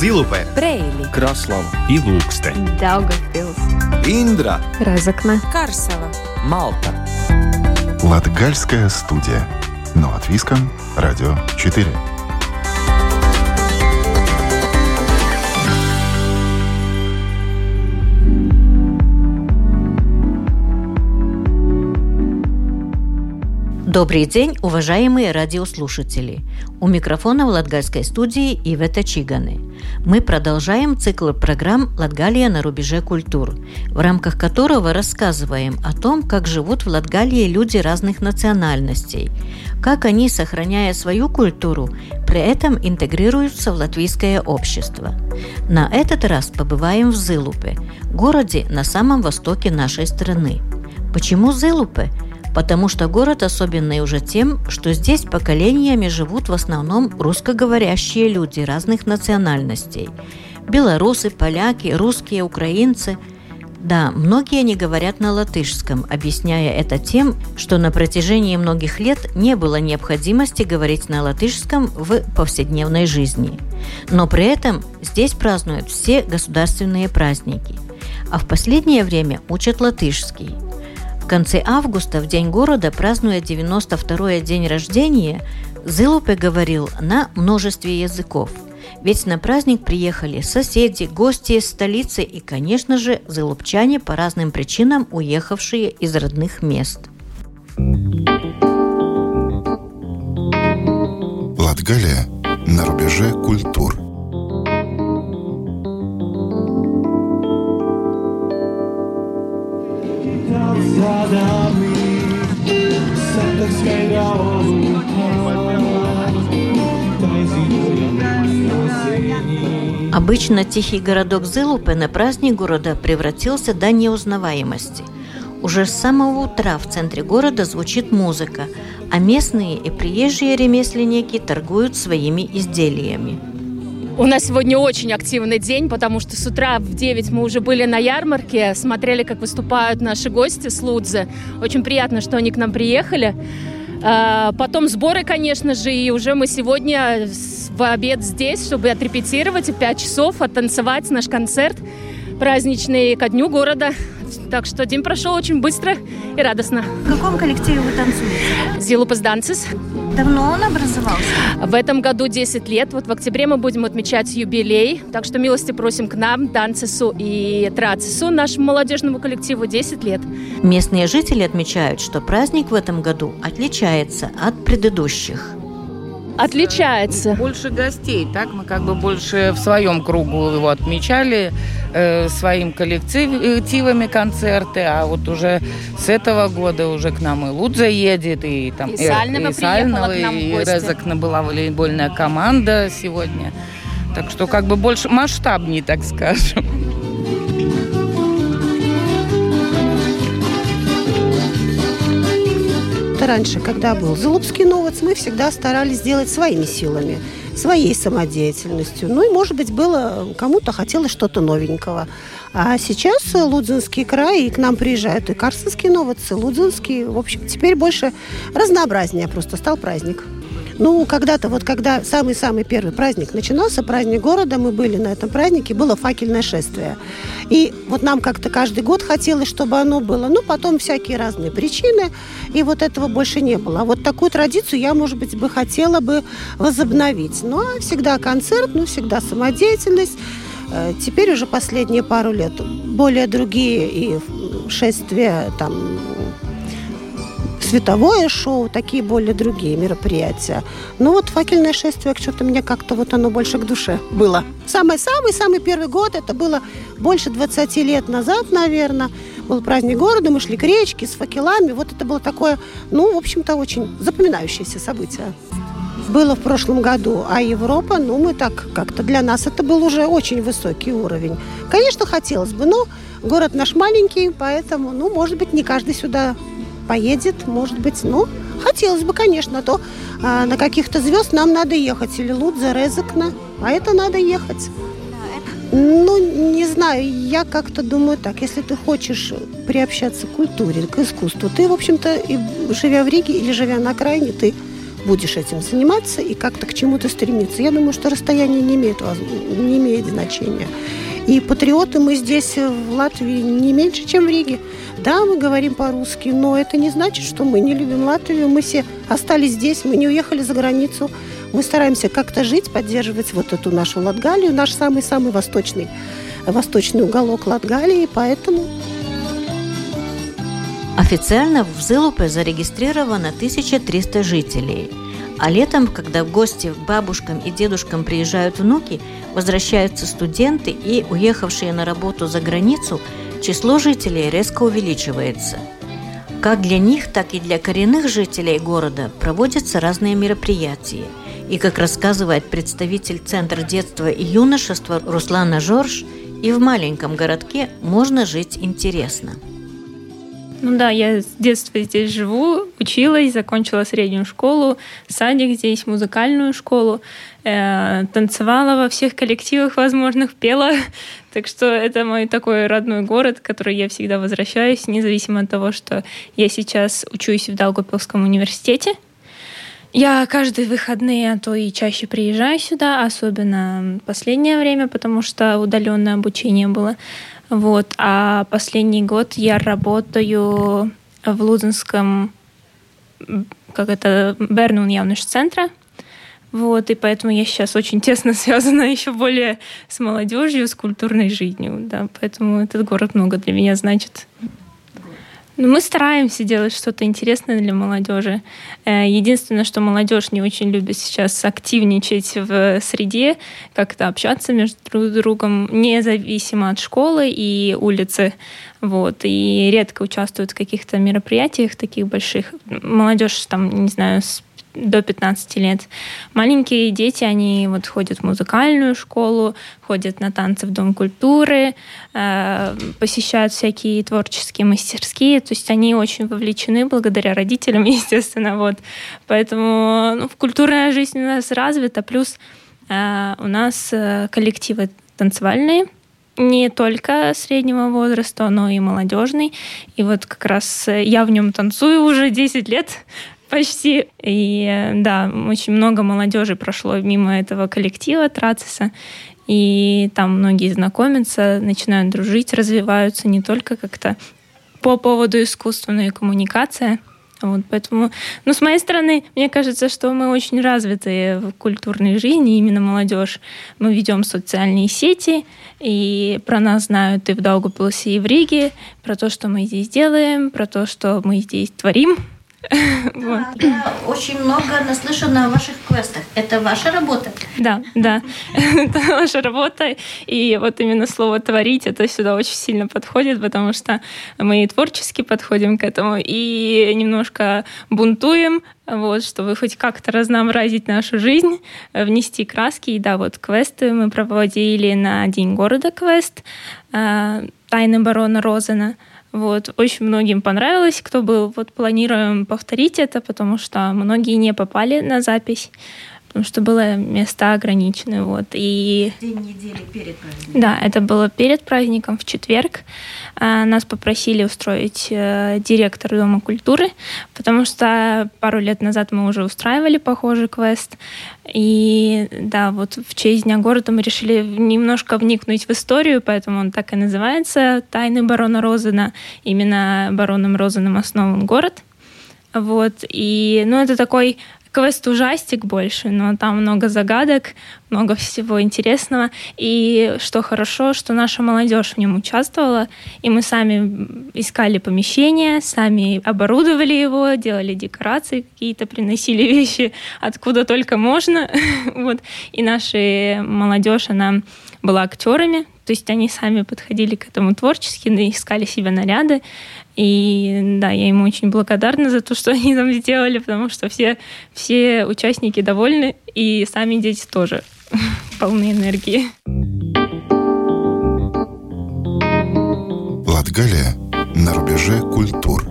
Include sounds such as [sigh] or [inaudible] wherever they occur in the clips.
Zilupē, Краслава Ilūkste, Daugavpils, Индра, Разокна, Карсела. Малта Латгальская студия. Но от Виска, Радио 4. Добрый день, уважаемые радиослушатели! У микрофона в Латгальской студии Ивета Чиганы. Мы продолжаем цикл программ «Латгалия на рубеже культур», в рамках которого рассказываем о том, как живут в Латгалии люди разных национальностей, как они, сохраняя свою культуру, при этом интегрируются в латвийское общество. На этот раз побываем в Зылупе, городе на самом востоке нашей страны. Почему Зылупе? Потому что город особенный уже тем, что здесь поколениями живут в основном русскоговорящие люди разных национальностей. Белорусы, поляки, русские, украинцы. Да, многие не говорят на латышском, объясняя это тем, что на протяжении многих лет не было необходимости говорить на латышском в повседневной жизни. Но при этом здесь празднуют все государственные праздники. А в последнее время учат латышский – конце августа, в День города, празднуя 92-й день рождения, Зылупе говорил на множестве языков. Ведь на праздник приехали соседи, гости из столицы и, конечно же, зылупчане по разным причинам, уехавшие из родных мест. Латгалия на рубеже культур. Обычно тихий городок Зылупе на праздник города превратился до неузнаваемости. Уже с самого утра в центре города звучит музыка, а местные и приезжие ремесленники торгуют своими изделиями. У нас сегодня очень активный день, потому что с утра в 9 мы уже были на ярмарке, смотрели, как выступают наши гости с Лудзы. Очень приятно, что они к нам приехали. А, Потом сборы, конечно же, и уже мы сегодня в обед здесь, чтобы отрепетировать и в 5 часов оттанцевать наш концерт праздничный ко дню города. Так что день прошел очень быстро и радостно. В каком коллективе вы танцуете? Зилупас Данцис. Давно он образовался? В этом году 10 лет. Вот в октябре мы будем отмечать юбилей. Так что милости просим к нам, Данцису и Трацису, нашему молодежному коллективу, 10 лет. Местные жители отмечают, что праздник в этом году отличается от предыдущих. Отличается. Больше гостей, так мы как бы больше в своем кругу его отмечали, э, своим коллективами концерты, а вот уже с этого года уже к нам и Лудза едет, и там И Сальнова и, нам в и. Резакна была волейбольная команда сегодня. Так что как бы больше масштабнее, так скажем. Раньше, когда был Зулупский новоц, мы всегда старались сделать своими силами, своей самодеятельностью. Ну и, может быть, было кому-то хотелось что-то новенького. А сейчас Лудзинский край, и к нам приезжают и Карсовский новоц, и Лудзинский. В общем, теперь больше разнообразнее просто стал праздник. Ну, когда-то, вот когда самый-самый первый праздник начинался, праздник города, мы были на этом празднике, было факельное шествие. И вот нам как-то каждый год хотелось, чтобы оно было. Ну, потом всякие разные причины, и вот этого больше не было. А вот такую традицию я, может быть, бы хотела бы возобновить. Ну, а всегда концерт, ну, всегда самодеятельность. Э, Теперь уже последние пару лет более другие и шествия, там, световое шоу, такие более другие мероприятия. Ну вот факельное шествие, что-то мне как-то вот оно больше к душе было. Самый-самый-самый первый год, это было больше 20 лет назад, наверное. Был праздник города, мы шли к речке с факелами. Вот это было такое, ну, в общем-то, очень запоминающееся событие. Было в прошлом году, а Европа, ну, мы так как-то для нас это был уже очень высокий уровень. Конечно, хотелось бы, но город наш маленький, поэтому, ну, может быть, не каждый сюда поедет, может быть, ну, хотелось бы, конечно, то а, на каких-то звезд нам надо ехать, или Лудза, Резекна, а это надо ехать. Ну, не знаю, я как-то думаю так, если ты хочешь приобщаться к культуре, к искусству, ты, в общем-то, и живя в Риге или живя на окраине, ты будешь этим заниматься и как-то к чему-то стремиться. Я думаю, что расстояние не имеет, не имеет значения. И патриоты мы здесь, в Латвии, не меньше, чем в Риге. Да, мы говорим по-русски, но это не значит, что мы не любим Латвию. Мы все остались здесь, мы не уехали за границу. Мы стараемся как-то жить, поддерживать вот эту нашу Латгалию, наш самый-самый восточный, восточный уголок Латгалии, поэтому Официально в Зылупе зарегистрировано 1300 жителей. А летом, когда в гости к бабушкам и дедушкам приезжают внуки, возвращаются студенты и уехавшие на работу за границу, число жителей резко увеличивается. Как для них, так и для коренных жителей города проводятся разные мероприятия. И, как рассказывает представитель Центра детства и юношества Руслана Жорж, и в маленьком городке можно жить интересно. Ну да, я с детства здесь живу, училась, закончила среднюю школу, садик здесь, музыкальную школу, э, танцевала во всех коллективах возможных, пела. [laughs] Так что это мой такой родной город, в который я всегда возвращаюсь, независимо от того, что я сейчас учусь в Долгопилском университете. Я каждые выходные, а то и чаще приезжаю сюда, особенно последнее время, потому что удаленное обучение было. Вот. А последний год я работаю в Лузенском, как это, Бернун явныш центра. Вот, и поэтому я сейчас очень тесно [laughs] связана еще более с молодежью, с культурной жизнью, да, поэтому этот город много для меня значит. Ну, мы стараемся делать что-то интересное для молодежи. Э, единственное, что молодежь не очень любит сейчас активничать в среде, как-то общаться между друг другом, независимо от школы и улицы. Вот, и редко участвуют в каких-то мероприятиях таких больших. Молодежь там, не знаю, с до 15 лет. Маленькие дети, они вот ходят в музыкальную школу, ходят на танцы в Дом культуры, э, посещают всякие творческие мастерские, то есть они очень вовлечены благодаря родителям, [laughs] естественно, вот. Поэтому ну, культурная жизнь у нас развита, плюс э, у нас э, коллективы танцевальные, не только среднего возраста, но и молодежный. И вот как раз я в нем танцую уже 10 лет, Почти. И да, очень много молодежи прошло мимо этого коллектива Трациса. И там многие знакомятся, начинают дружить, развиваются не только как-то по поводу искусства, но и коммуникация. Вот, поэтому, ну, с моей стороны, мне кажется, что мы очень развитые в культурной жизни, именно молодежь. Мы ведем социальные сети, и про нас знают и в Даугапилсе, и в Риге, про то, что мы здесь делаем, про то, что мы здесь творим. [laughs] вот. Очень много наслышана о ваших квестах. Это ваша работа? Да, да. [laughs] это ваша работа. И вот именно слово «творить» это сюда очень сильно подходит, потому что мы и творчески подходим к этому, и немножко бунтуем, вот, чтобы хоть как-то разнообразить нашу жизнь, внести краски. И да, вот квесты мы проводили на День города квест э, «Тайны барона Розена». Вот, очень многим понравилось, кто был. Вот планируем повторить это, потому что многие не попали на запись потому что было места ограничены. Вот. И... День недели перед праздником. Да, это было перед праздником, в четверг. А, нас попросили устроить э, директор Дома культуры, потому что пару лет назад мы уже устраивали похожий квест. И да, вот в честь Дня города мы решили немножко вникнуть в историю, поэтому он так и называется «Тайны барона Розена». Именно бароном Розеном основан город. Вот, и, ну, это такой квест-ужастик больше, но там много загадок, много всего интересного. И что хорошо, что наша молодежь в нем участвовала, и мы сами искали помещение, сами оборудовали его, делали декорации какие-то, приносили [laughs] вещи откуда только можно. [laughs] вот. И наша молодежь, она была актерами, то есть они сами подходили к этому творчески, искали себе наряды. И да, я ему очень благодарна за то, [laughs] что они там сделали, потому что все, все участники довольны, и сами дети тоже [laughs] полны энергии. Латгалия на рубеже культур.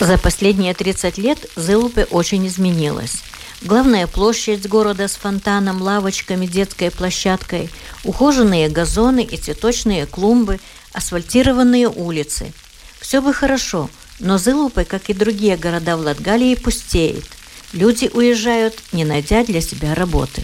За последние 30 лет Зылупе очень изменилась. Главная площадь города с фонтаном, лавочками, детской площадкой, ухоженные газоны и цветочные клумбы, асфальтированные улицы. Все бы хорошо, но Зылупы, как и другие города в Латгалии, пустеет. Люди уезжают, не найдя для себя работы.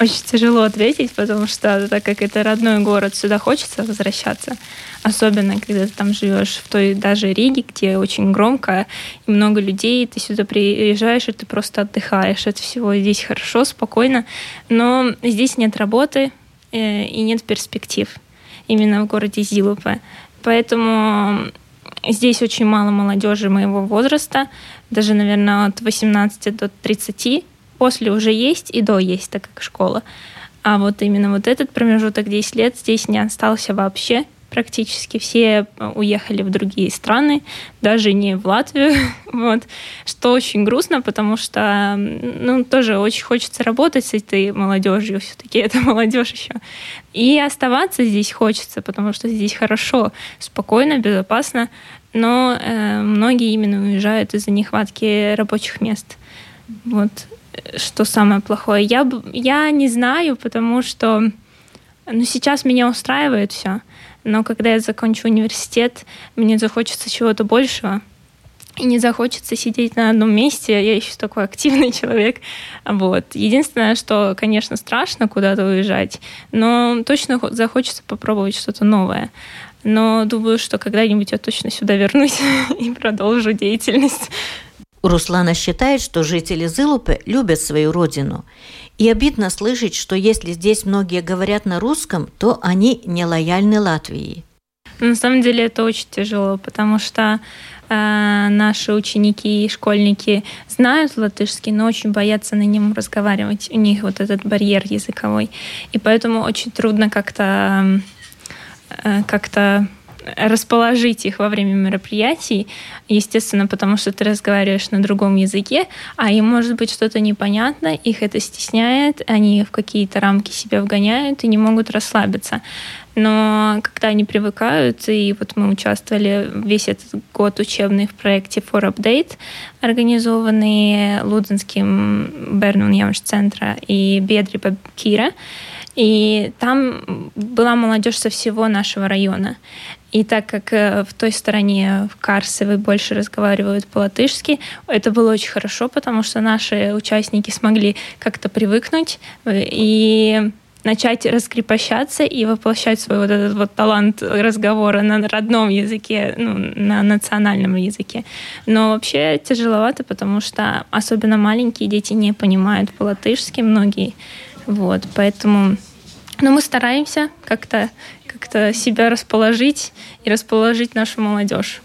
Очень тяжело ответить, потому что так как это родной город, сюда хочется возвращаться. Особенно, когда ты там живешь в той даже Риге, где очень громко и много людей, ты сюда приезжаешь, и ты просто отдыхаешь от всего. Здесь хорошо, спокойно, но здесь нет работы э, и нет перспектив именно в городе Зилупе. Поэтому здесь очень мало молодежи моего возраста, даже, наверное, от 18 до 30 после уже есть и до есть, так как школа. А вот именно вот этот промежуток 10 лет здесь не остался вообще практически. Все уехали в другие страны, даже не в Латвию, [laughs] вот, что очень грустно, потому что, ну, тоже очень хочется работать с этой молодежью, все-таки [laughs] это молодежь еще, и оставаться здесь хочется, потому что здесь хорошо, спокойно, безопасно, но э, многие именно уезжают из-за нехватки рабочих мест, вот, что самое плохое. Я, я не знаю, потому что ну, сейчас меня устраивает все. Но когда я закончу университет, мне захочется чего-то большего. И не захочется сидеть на одном месте. Я еще такой активный [laughs] человек. Вот. Единственное, что, конечно, страшно куда-то уезжать, но точно захочется попробовать что-то новое. Но думаю, что когда-нибудь я точно сюда вернусь [laughs] и продолжу деятельность. Руслана считает, что жители Зылупы любят свою родину. И обидно слышать, что если здесь многие говорят на русском, то они не лояльны Латвии. На самом деле это очень тяжело, потому что э, наши ученики и школьники знают латышский, но очень боятся на нем разговаривать. У них вот этот барьер языковой. И поэтому очень трудно как-то э, как-то расположить их во время мероприятий, естественно, потому что ты разговариваешь на другом языке, а им может быть что-то непонятно, их это стесняет, они в какие-то рамки себя вгоняют и не могут расслабиться. Но когда они привыкают, и вот мы участвовали весь этот год учебный в проекте For Update, организованный Лудзенским Бернун Ямш центра и Бедри Кира, и там была молодежь со всего нашего района. И так как э, в той стороне, в Карсовой, больше разговаривают по-латышски, это было очень хорошо, потому что наши участники смогли как-то привыкнуть э, и начать раскрепощаться и воплощать свой вот этот вот талант разговора на родном языке, ну, на национальном языке. Но вообще тяжеловато, потому что особенно маленькие дети не понимают по-латышски многие. Вот, поэтому но мы стараемся как-то как-то себя расположить и расположить нашу молодежь.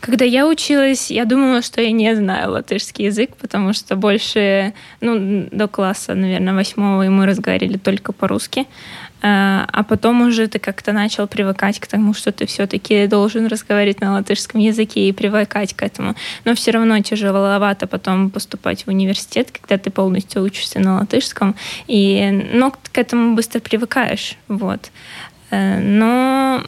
Когда я училась, я думала, что я не знаю латышский язык, потому что больше, ну, до класса, наверное, восьмого мы разговаривали только по-русски. А, а потом уже ты как-то начал привыкать к тому, что ты все-таки должен разговаривать на латышском языке и привыкать к этому. Но все равно тяжеловато потом поступать в университет, когда ты полностью учишься на латышском, и, но к этому быстро привыкаешь. Вот. Э, но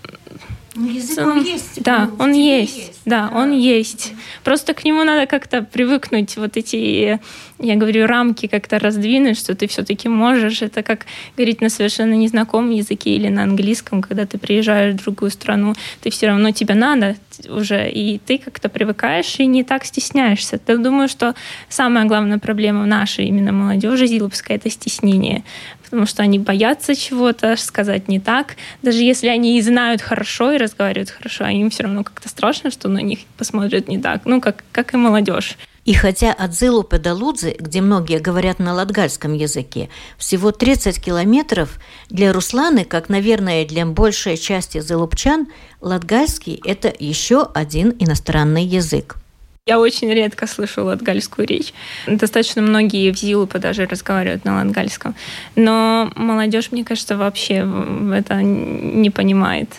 ну, язык он есть. Да, он есть. есть. Да, да, он есть. Просто к нему надо как-то привыкнуть, вот эти, я говорю, рамки как-то раздвинуть, что ты все-таки можешь. Это как говорить на совершенно незнакомом языке или на английском, когда ты приезжаешь в другую страну, ты все равно тебе надо уже, и ты как-то привыкаешь и не так стесняешься. Я думаю, что самая главная проблема нашей именно молодежи зиловской — это стеснение потому что они боятся чего-то, сказать не так. Даже если они и знают хорошо и разговаривают хорошо, а им все равно как-то страшно, что на них посмотрят не так. Ну, как, как и молодежь. И хотя от Зылупы до Лудзы, где многие говорят на латгальском языке, всего 30 километров, для Русланы, как, наверное, для большей части зылупчан, латгальский – это еще один иностранный язык. Я очень редко слышу латгальскую речь. Достаточно многие в Зилупе даже разговаривают на латгальском. Но молодежь, мне кажется, вообще это не понимает.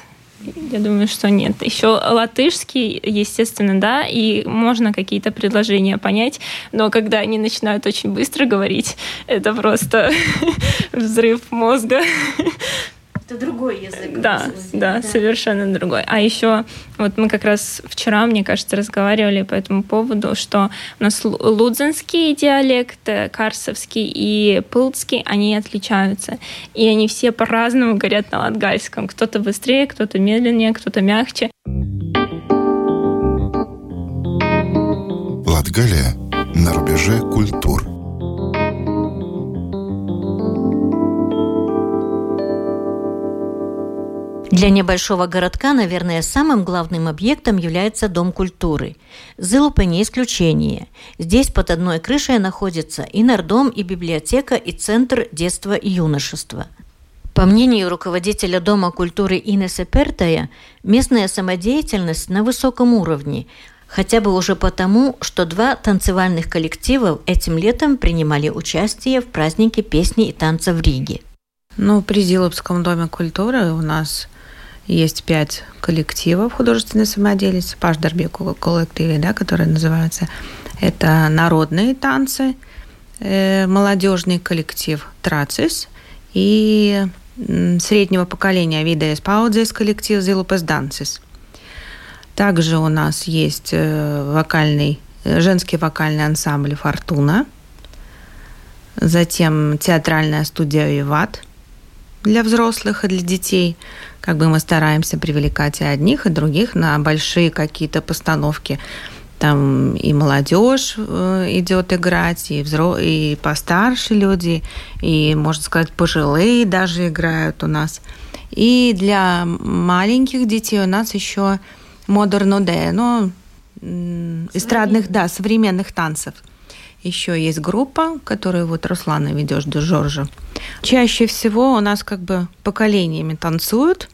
Я думаю, что нет. Еще латышский, естественно, да, и можно какие-то предложения понять, но когда они начинают очень быстро говорить, это просто [laughs] взрыв мозга. Это другой язык. Да, да, да, совершенно другой. А еще вот мы как раз вчера, мне кажется, разговаривали по этому поводу, что у нас лудзенский диалект, э, карсовский и пылцкий, они отличаются. И они все по-разному говорят на латгальском. Кто-то быстрее, кто-то медленнее, кто-то мягче. Латгалия на рубеже культур. Для небольшого городка, наверное, самым главным объектом является Дом культуры. Зылупа не исключение. Здесь под одной крышей находится и нардом, и библиотека, и Центр детства и юношества. По мнению руководителя Дома культуры Инеса Пертая, местная самодеятельность на высоком уровне, хотя бы уже потому, что два танцевальных коллектива этим летом принимали участие в празднике песни и танца в Риге. Ну, при Зиловском доме культуры у нас есть пять коллективов художественной самодеятельности, Пашдарбеку коллективе, да, которые называются. Это народные танцы, э, молодежный коллектив Трацис и среднего поколения вида Эспаудзес коллектив Зилупес Дансис. Также у нас есть э, вокальный, э, женский вокальный ансамбль «Фортуна», затем театральная студия «Виват», для взрослых и для детей. Как бы мы стараемся привлекать и одних, и других на большие какие-то постановки. Там и молодежь э, идет играть, и, взро... и постарше люди, и, можно сказать, пожилые даже играют у нас. И для маленьких детей у нас еще модерно-де, ну, эстрадных, да, современных танцев – еще есть группа, которую вот Руслана ведешь до Жоржа. Чаще всего у нас как бы поколениями танцуют,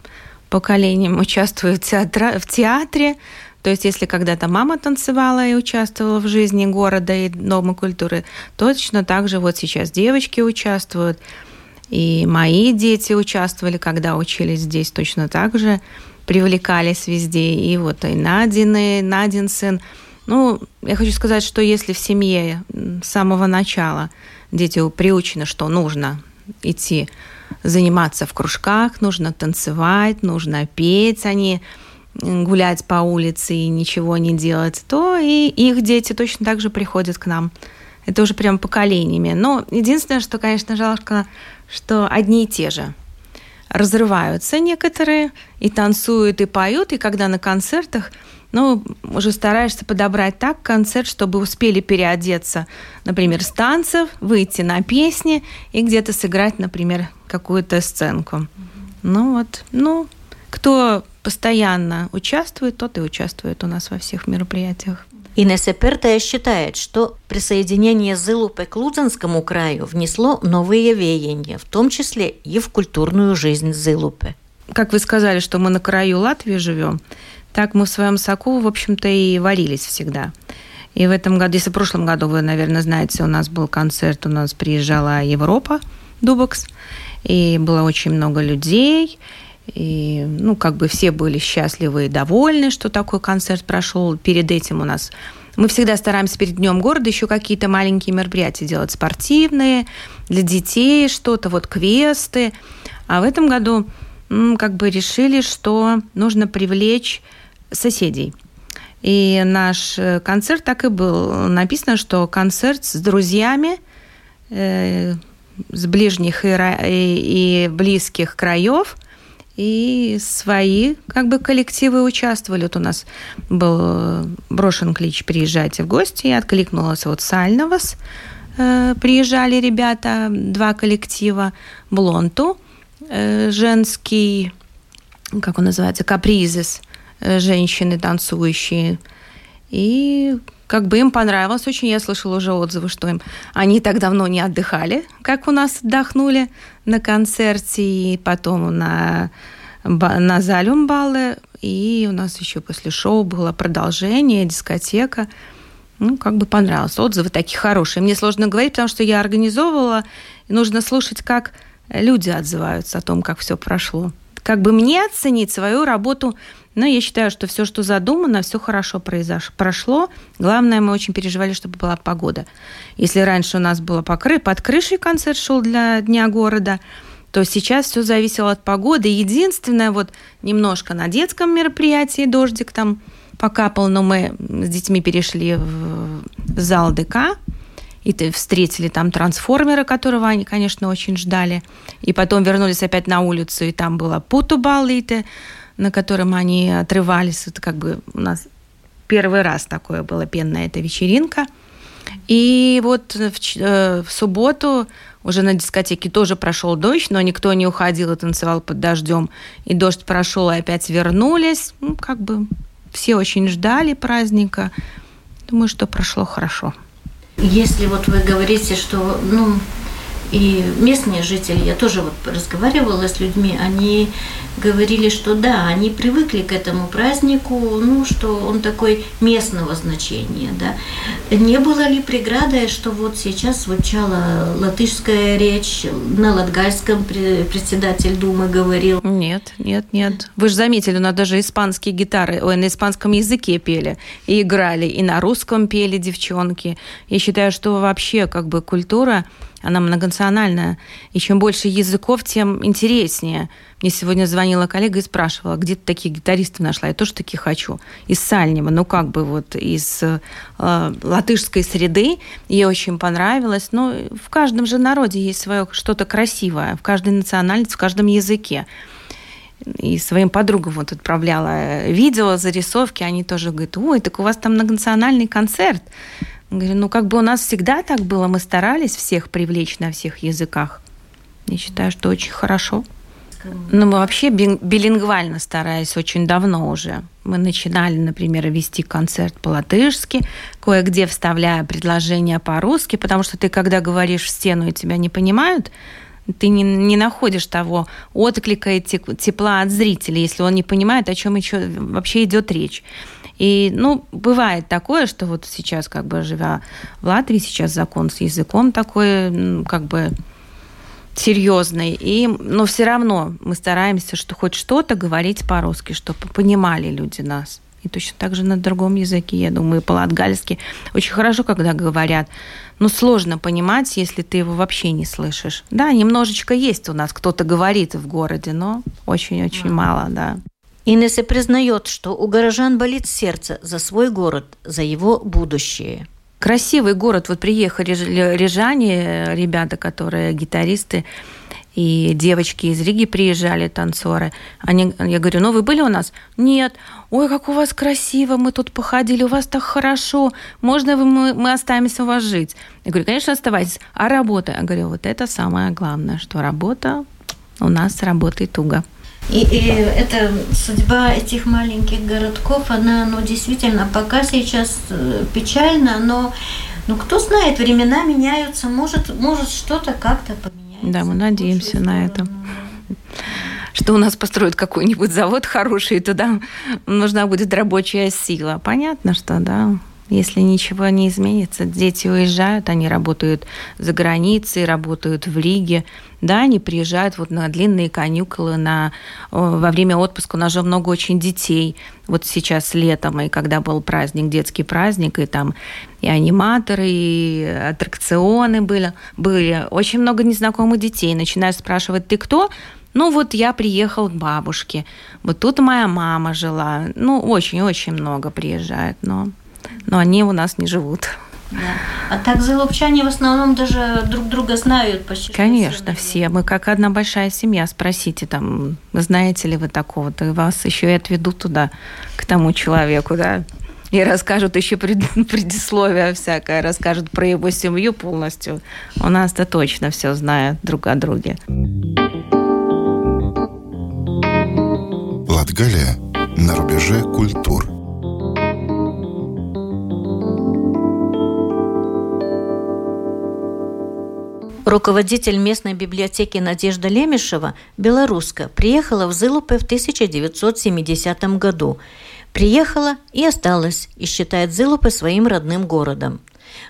поколением участвуют в, театре, в театре. То есть, если когда-то мама танцевала и участвовала в жизни города и Дома культуры, точно так же вот сейчас девочки участвуют. И мои дети участвовали, когда учились здесь, точно так же привлекались везде. И вот и Надины, Надин сын – ну, я хочу сказать, что если в семье с самого начала дети приучены, что нужно идти заниматься в кружках, нужно танцевать, нужно петь, они а гулять по улице и ничего не делать, то и их дети точно так же приходят к нам. Это уже прям поколениями. Но единственное, что, конечно, жалко, что одни и те же разрываются некоторые и танцуют, и поют, и когда на концертах – ну, уже стараешься подобрать так концерт, чтобы успели переодеться, например, с танцев, выйти на песни и где-то сыграть, например, какую-то сценку. Ну вот, ну, кто постоянно участвует, тот и участвует у нас во всех мероприятиях. Инесса Пертая считает, что присоединение Зылупы к Лудзенскому краю внесло новые веяния, в том числе и в культурную жизнь Зылупы. Как вы сказали, что мы на краю Латвии живем, так мы в своем соку, в общем-то, и варились всегда. И в этом году, если в прошлом году, вы, наверное, знаете, у нас был концерт, у нас приезжала Европа, Дубокс, и было очень много людей, и, ну, как бы все были счастливы и довольны, что такой концерт прошел. Перед этим у нас мы всегда стараемся перед Днем города еще какие-то маленькие мероприятия делать, спортивные, для детей что-то, вот квесты. А в этом году как бы решили, что нужно привлечь соседей. И наш э, концерт так и был. Написано, что концерт с друзьями э, с ближних и, и, близких краев, и свои как бы коллективы участвовали. Вот у нас был брошен клич «Приезжайте в гости», и откликнулась вот Сальновас. Э, приезжали ребята, два коллектива, Блонту, э, женский, как он называется, Капризис – Э, женщины танцующие. И как бы им понравилось очень. Я слышала уже отзывы, что им они так давно не отдыхали, как у нас отдохнули на концерте и потом на, на Залюмбале. И у нас еще после шоу было продолжение, дискотека. Ну, как бы понравилось. Отзывы такие хорошие. Мне сложно говорить, потому что я организовывала, и нужно слушать, как люди отзываются о том, как все прошло. Как бы мне оценить свою работу – но я считаю, что все, что задумано, все хорошо произошло, прошло. Главное, мы очень переживали, чтобы была погода. Если раньше у нас было покры... под крышей концерт шел для Дня города, то сейчас все зависело от погоды. Единственное, вот немножко на детском мероприятии дождик там покапал, но мы с детьми перешли в зал ДК, и встретили там трансформера, которого они, конечно, очень ждали. И потом вернулись опять на улицу, и там была путубаллиты, на котором они отрывались. Это как бы у нас первый раз такое было пенная эта вечеринка. И вот в, э, в субботу уже на дискотеке тоже прошел дождь, но никто не уходил и танцевал под дождем. И дождь прошел, и опять вернулись. Ну, как бы все очень ждали праздника. Думаю, что прошло хорошо. Если вот вы говорите, что, ну, и местные жители, я тоже вот разговаривала с людьми, они говорили, что да, они привыкли к этому празднику, ну, что он такой местного значения, да. Не было ли преградой, что вот сейчас звучала латышская речь, на латгальском председатель Думы говорил? Нет, нет, нет. Вы же заметили, у нас даже испанские гитары, ой, на испанском языке пели и играли, и на русском пели девчонки. Я считаю, что вообще как бы культура она многонациональная. И чем больше языков, тем интереснее. Мне сегодня звонила коллега и спрашивала, где ты такие гитаристы нашла? Я тоже такие хочу. Из Сальнева, ну как бы вот из э, латышской среды. Ей очень понравилось. Но в каждом же народе есть свое что-то красивое. В каждой национальности, в каждом языке и своим подругам вот отправляла видео, зарисовки, они тоже говорят, ой, так у вас там многонациональный концерт. Говорю, ну как бы у нас всегда так было, мы старались всех привлечь на всех языках. Я считаю, что очень хорошо. Ну, мы вообще билингвально старались очень давно уже. Мы начинали, например, вести концерт по-латышски, кое-где вставляя предложения по-русски, потому что ты, когда говоришь в стену и тебя не понимают, ты не, не находишь того отклика и тепла от зрителя, если он не понимает, о чем еще вообще идет речь. И, ну, бывает такое, что вот сейчас, как бы живя в Латвии, сейчас закон с языком такой, как бы серьезный. И, но все равно мы стараемся, что хоть что-то говорить по-русски, чтобы понимали люди нас. И точно так же на другом языке, я думаю, по-латгальски. Очень хорошо, когда говорят. Но сложно понимать, если ты его вообще не слышишь. Да, немножечко есть у нас, кто-то говорит в городе, но очень-очень mm. мало, да. Инесса признает, что у горожан болит сердце за свой город, за его будущее. Красивый город. Вот приехали рижане, ребята, которые гитаристы, и девочки из Риги приезжали, танцоры. Они, я говорю, ну вы были у нас? Нет. Ой, как у вас красиво, мы тут походили, у вас так хорошо. Можно мы, мы останемся у вас жить? Я говорю, конечно, оставайтесь. А работа? Я говорю, вот это самое главное, что работа у нас работает туго. И, и это судьба этих маленьких городков, она, ну, действительно, пока сейчас э, печальна, но, ну, кто знает, времена меняются, может, может что-то как-то поменяется. Да, мы надеемся на это что у нас построят какой-нибудь завод хороший, и туда нужна будет рабочая сила. Понятно, что да, если ничего не изменится. Дети уезжают, они работают за границей, работают в Риге. Да, они приезжают вот на длинные каникулы, на, во время отпуска. У нас же много очень детей. Вот сейчас летом, и когда был праздник, детский праздник, и там и аниматоры, и аттракционы были. были. Очень много незнакомых детей. Начинают спрашивать, ты кто? Ну вот я приехал к бабушке. Вот тут моя мама жила. Ну, очень-очень много приезжает, но но они у нас не живут. Да. А так залупчане в основном даже друг друга знают почти. Конечно, все. Мы как одна большая семья. Спросите там, знаете ли вы такого-то, вас еще и отведут туда, к тому человеку, да. И расскажут еще пред, [laughs] предисловие всякое, расскажут про его семью полностью. У нас-то точно все знают друг о друге. Латгалия на рубеже культур. Руководитель местной библиотеки Надежда Лемешева, белоруска, приехала в Зылупе в 1970 году. Приехала и осталась, и считает Зылупе своим родным городом.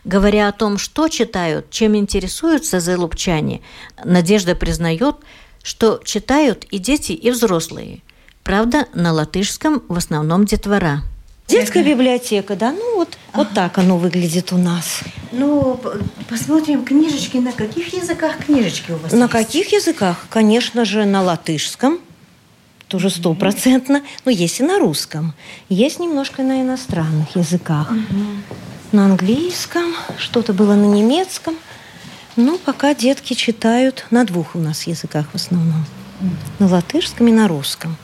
Говоря о том, что читают, чем интересуются зылупчане, Надежда признает, что читают и дети, и взрослые. Правда, на латышском в основном детвора. Детская библиотека, да, ну вот, ага. вот так оно выглядит у нас. Ну, посмотрим книжечки. На каких языках книжечки у вас На есть? каких языках? Конечно же, на латышском, тоже стопроцентно, mm-hmm. но есть и на русском. Есть немножко на иностранных языках. Mm-hmm. На английском, что-то было на немецком. Ну, пока детки читают на двух у нас языках в основном. Mm-hmm. На латышском и на русском.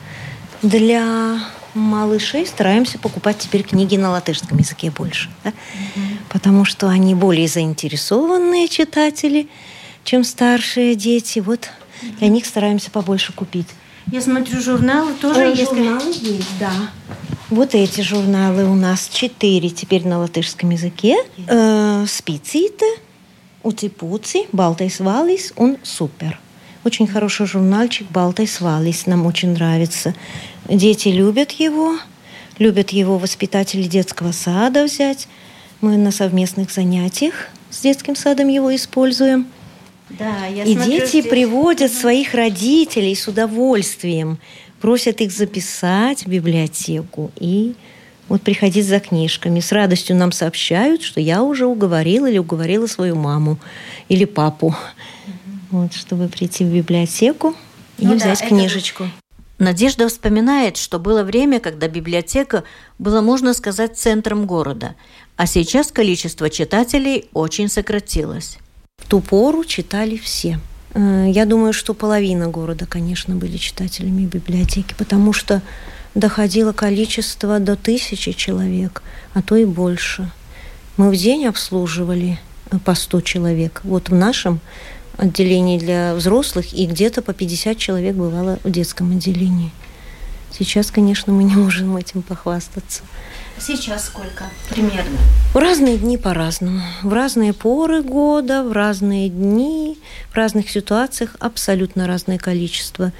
Для малышей стараемся покупать теперь книги на латышском языке больше. Да? Mm-hmm. Потому что они более заинтересованные читатели, чем старшие дети. Вот mm-hmm. для них стараемся побольше купить. Я смотрю, журналы тоже э, есть. Журналы есть, да. Вот эти журналы у нас четыре теперь на латышском языке. Э, Спициты, Уципуци, Балtais Валис, он супер. Очень хороший журнальчик Балtais Валис, нам очень нравится. Дети любят его, любят его воспитатели детского сада взять. Мы на совместных занятиях с детским садом его используем. Да, я И смотрю, дети здесь... приводят своих родителей с удовольствием, просят их записать в библиотеку и вот приходить за книжками. С радостью нам сообщают, что я уже уговорила или уговорила свою маму или папу, вот, чтобы прийти в библиотеку и Ну да, взять это- книжечку. Надежда вспоминает, что было время, когда библиотека была, можно сказать, центром города, а сейчас количество читателей очень сократилось. В ту пору читали все. Э, Я думаю, что половина города, конечно, были читателями библиотеки, потому что доходило количество до тысячи человек, а то и больше. Мы в день обслуживали э, по 100 человек. Вот в нашем отделении для взрослых и где-то по 50 человек бывало в детском отделении. Сейчас, конечно, мы не можем этим похвастаться. Сейчас сколько примерно? В разные дни по-разному. В разные поры года, в разные дни, в разных ситуациях абсолютно разное количество.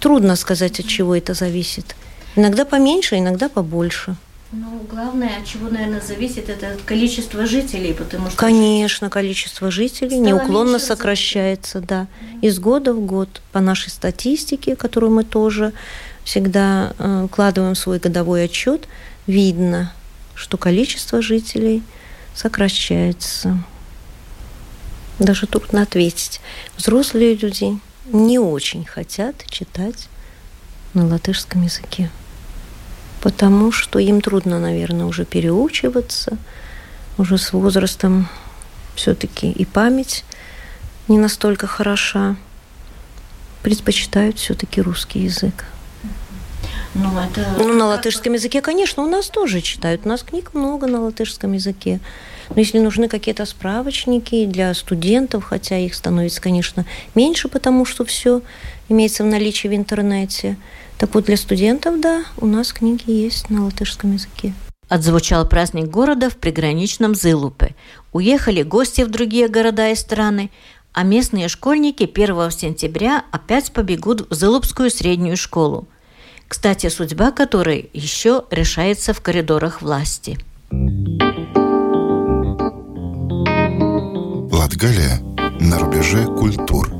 Трудно сказать, от чего это зависит. Иногда поменьше, иногда побольше. Ну, главное, от чего, наверное, зависит, это количество жителей, потому что... Конечно, количество жителей Стало неуклонно сокращается, да. Из года в год. По нашей статистике, которую мы тоже всегда э, вкладываем в свой годовой отчет, видно, что количество жителей сокращается. Даже трудно ответить. Взрослые люди не очень хотят читать на латышском языке. Потому что им трудно, наверное, уже переучиваться. Уже с возрастом все-таки и память не настолько хороша. Предпочитают все-таки русский язык. Ну, это... Ну, на латышском языке, конечно, у нас тоже читают. У нас книг много на латышском языке. Но если нужны какие-то справочники для студентов, хотя их становится, конечно, меньше, потому что все имеется в наличии в интернете. Так вот, для студентов, да, у нас книги есть на латышском языке. Отзвучал праздник города в приграничном Зылупе. Уехали гости в другие города и страны, а местные школьники 1 сентября опять побегут в Зылупскую среднюю школу. Кстати, судьба которой еще решается в коридорах власти. Латгалия на рубеже культур.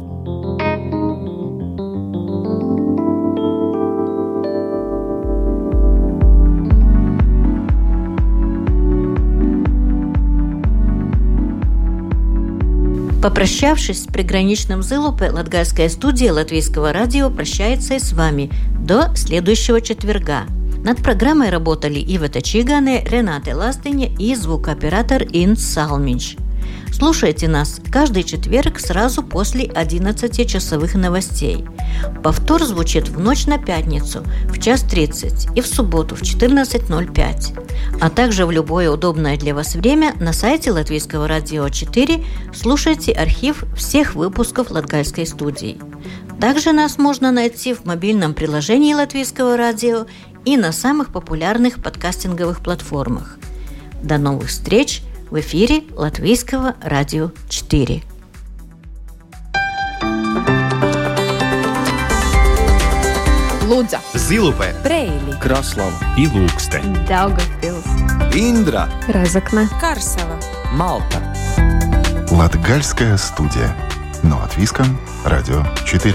Попрощавшись с приграничным Зылупе, Латгальская студия Латвийского радио прощается и с вами до следующего четверга. Над программой работали Ивета Чигане, Рената Ластыня и звукооператор Инс Салмич. Слушайте нас каждый четверг сразу после 11 часовых новостей. Повтор звучит в ночь на пятницу в час 30 и в субботу в 14.05. А также в любое удобное для вас время на сайте Латвийского радио 4 слушайте архив всех выпусков Латгальской студии. Также нас можно найти в мобильном приложении Латвийского радио и на самых популярных подкастинговых платформах. До новых встреч в эфире Латвийского радио 4. Лудза, Zilupē, Preili, Kraslava, Ilūkste, Daugavpils, Индра, Разокна, Карсела, Малта. Латгальская студия. На латвийском радио 4.